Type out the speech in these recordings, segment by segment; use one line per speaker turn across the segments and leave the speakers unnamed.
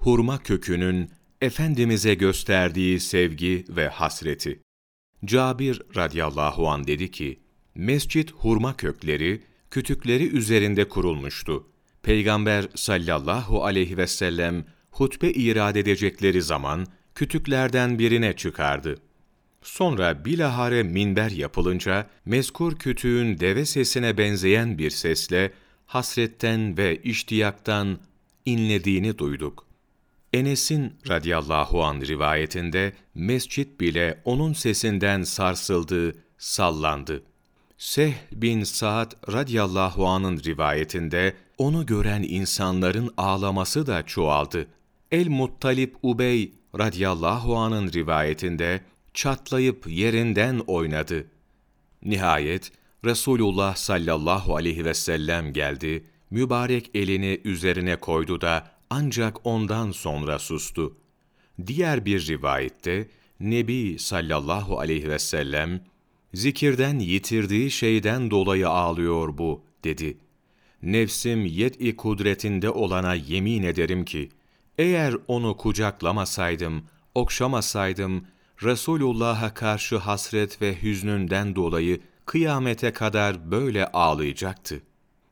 hurma kökünün Efendimiz'e gösterdiği sevgi ve hasreti. Cabir radıyallahu an dedi ki, Mescit hurma kökleri, kütükleri üzerinde kurulmuştu. Peygamber sallallahu aleyhi ve sellem hutbe irad edecekleri zaman kütüklerden birine çıkardı. Sonra bilahare minber yapılınca mezkur kütüğün deve sesine benzeyen bir sesle hasretten ve iştiyaktan inlediğini duyduk. Enes'in radıyallahu an rivayetinde mescit bile onun sesinden sarsıldı, sallandı. Seh bin Sa'd radıyallahu anın rivayetinde onu gören insanların ağlaması da çoğaldı. El-Muttalip Ubey radıyallahu anın rivayetinde çatlayıp yerinden oynadı. Nihayet Resulullah sallallahu aleyhi ve sellem geldi, mübarek elini üzerine koydu da ancak ondan sonra sustu. Diğer bir rivayette Nebi sallallahu aleyhi ve sellem zikirden yitirdiği şeyden dolayı ağlıyor bu dedi. Nefsim yet-i kudretinde olana yemin ederim ki eğer onu kucaklamasaydım, okşamasaydım Resulullah'a karşı hasret ve hüznünden dolayı kıyamete kadar böyle ağlayacaktı.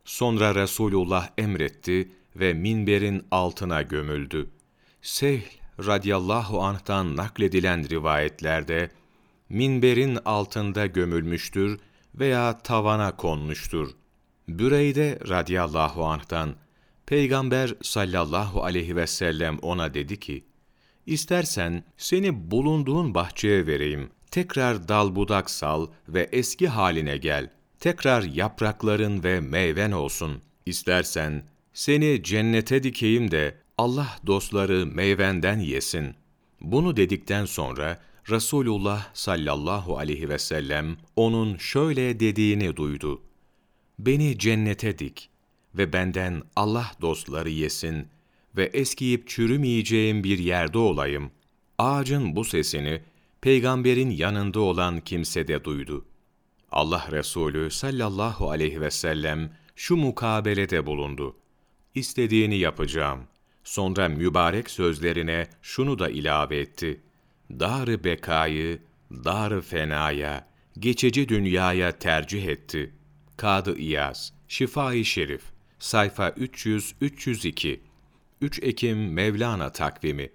Sonra Resulullah emretti ve minberin altına gömüldü. Sehl radıyallahu anh'tan nakledilen rivayetlerde, minberin altında gömülmüştür veya tavana konmuştur. Büreyde radıyallahu anh'tan, Peygamber sallallahu aleyhi ve sellem ona dedi ki, İstersen seni bulunduğun bahçeye vereyim, tekrar dal budak sal ve eski haline gel, tekrar yaprakların ve meyven olsun. İstersen seni cennete dikeyim de Allah dostları meyvenden yesin. Bunu dedikten sonra Resulullah sallallahu aleyhi ve sellem onun şöyle dediğini duydu. Beni cennete dik ve benden Allah dostları yesin ve eskiyip çürümeyeceğim bir yerde olayım. Ağacın bu sesini peygamberin yanında olan kimse de duydu. Allah Resulü sallallahu aleyhi ve sellem şu mukabelede bulundu. İstediğini yapacağım. Sonra mübarek sözlerine şunu da ilave etti. Dar-ı bekayı, dar-ı fenaya, geçici dünyaya tercih etti. Kadı İyaz, Şifai Şerif, sayfa 300-302, 3 Ekim Mevlana takvimi